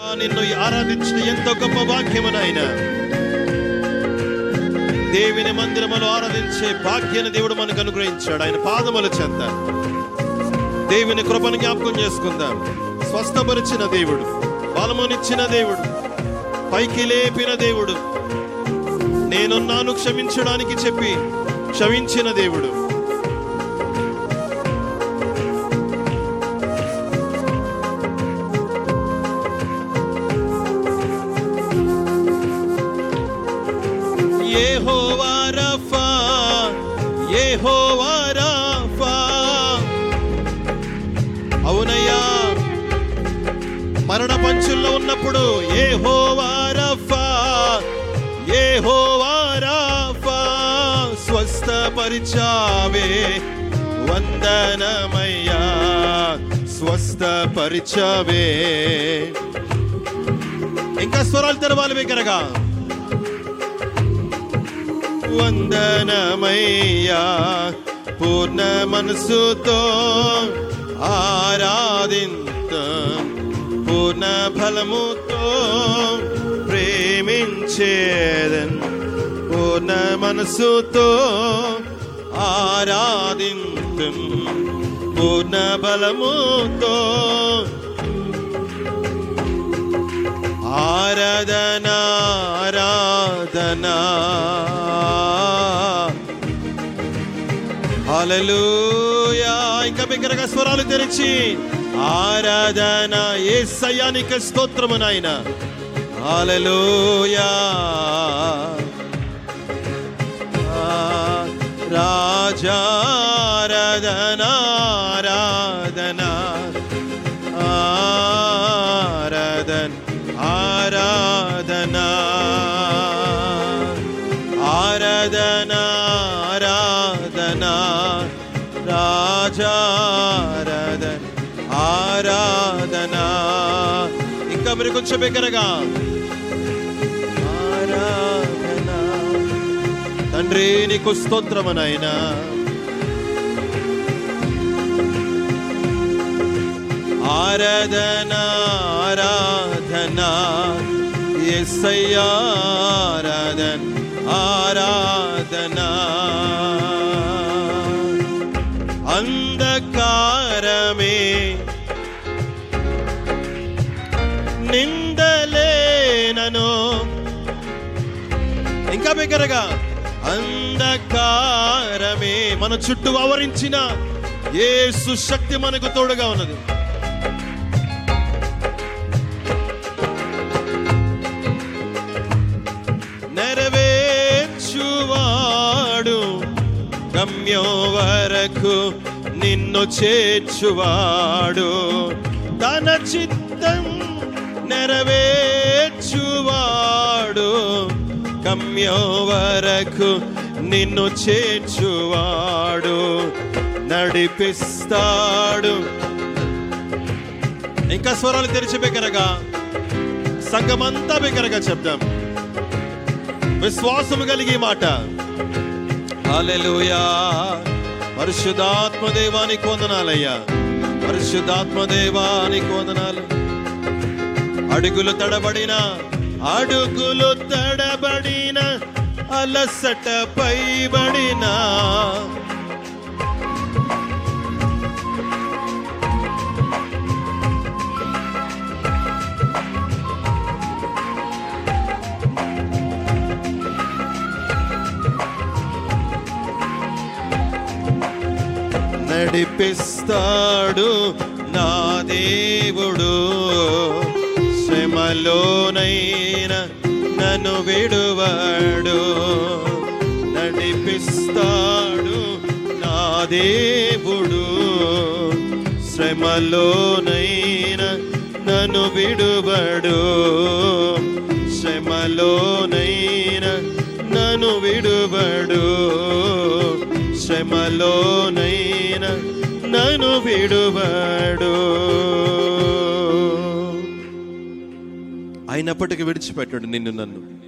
నిన్ను ఆరాధించిన ఎంతో గొప్ప వాక్యము నాయన దేవుని మందిరములో ఆరాధించే భాగ్యాన్ని దేవుడు మనకు అనుగ్రహించాడు. ఆయన పాదముల చెంత. దేవుని కృపను జ్ఞాపకం చేసుకుందాం. స్వస్థపరిచిన దేవుడు బలమునిచ్చిన దేవుడు పైకి లేపిన దేవుడు నేనున్నాను క్షమించడానికి చెప్పి క్షమించిన దేవుడు. యెహోవా అవునయ్యా మరణ పంచుల్లో ఉన్నప్పుడు యెహోవా రఫా యెహోవా రఫా స్వస్థపరిచావే వందనమయ్యా స్వస్థపరిచావే. ఇంకా స్వరాలు తెరవాలి బిగ్గరగా వందనమయ్యా. పూర్ణ మనసుతో ఆరాధింత పూర్ణ ఫలముతో ప్రేమించేదన్. పూర్ణ మనసుతో ఆరాధింత పూర్ణ బలముతో ఆరాధనా ఆరాధన హల్లెలూయా. ఇంకా బిగ్గరగా స్వరాలు తెరిచి ఆరాధన ఏ సయానిక స్తోత్రము నాయన. హల్లెలూయా. ఆ, రాజారాధన ఆరాధన ఆరాధన ఆరాధన. ఆరాధనా రాజారాధన ఆరాధన. ఇంకా మీరు కొంచెం బిగ్గరగా. ఆరాధన. తండ్రి నీకు స్తోత్రమనైనా. ఆరాధన ఆరాధన. ఎస్సయ్యా ఆరాధన ఆరాధనా. నిందలేనను. ఇంకా బిగ్గరగా అంధకారమే మన చుట్టూ ఆవరించిన ఏ సుశక్తి మనకు తోడుగా ఉన్నది. నెరవేర్చువాడు గమ్యం వరకు నిన్ను చేర్చువాడు. తన చిత్తం నెరవేర్చువాడు. గమ్యం వరకు నిన్ను చేర్చువాడు. నడిపిస్తాడు. ఇంకా స్వరాలు తెరిచి బిగ్గరగా సంఘమంతా బిగ్గరగా చెప్దాం. విశ్వాసము కలిగి మాట. హాలెలుయా పరిశుద్ధాత్మ దేవానికి వందనాలయ్యా. పరిశుద్ధాత్మ దేవానికి వందనాలు. అడుగులు తడబడిన అడుగులు తడబడిన అలసట పైబడిన. నడిపిస్తాడు నా దేవుడు. శ్రమలోనైనా నన్ను విడువాడు నడిపిస్తాడు నా దేవుడు. శ్రమలోనైనా నన్ను విడువడు శ్రమలోనైనా నన్ను విడువడు. శ్రమలోనైనా నన్ను విడువడు. అయినప్పటికీ విడిచిపెట్టాడు నిన్ను నన్ను.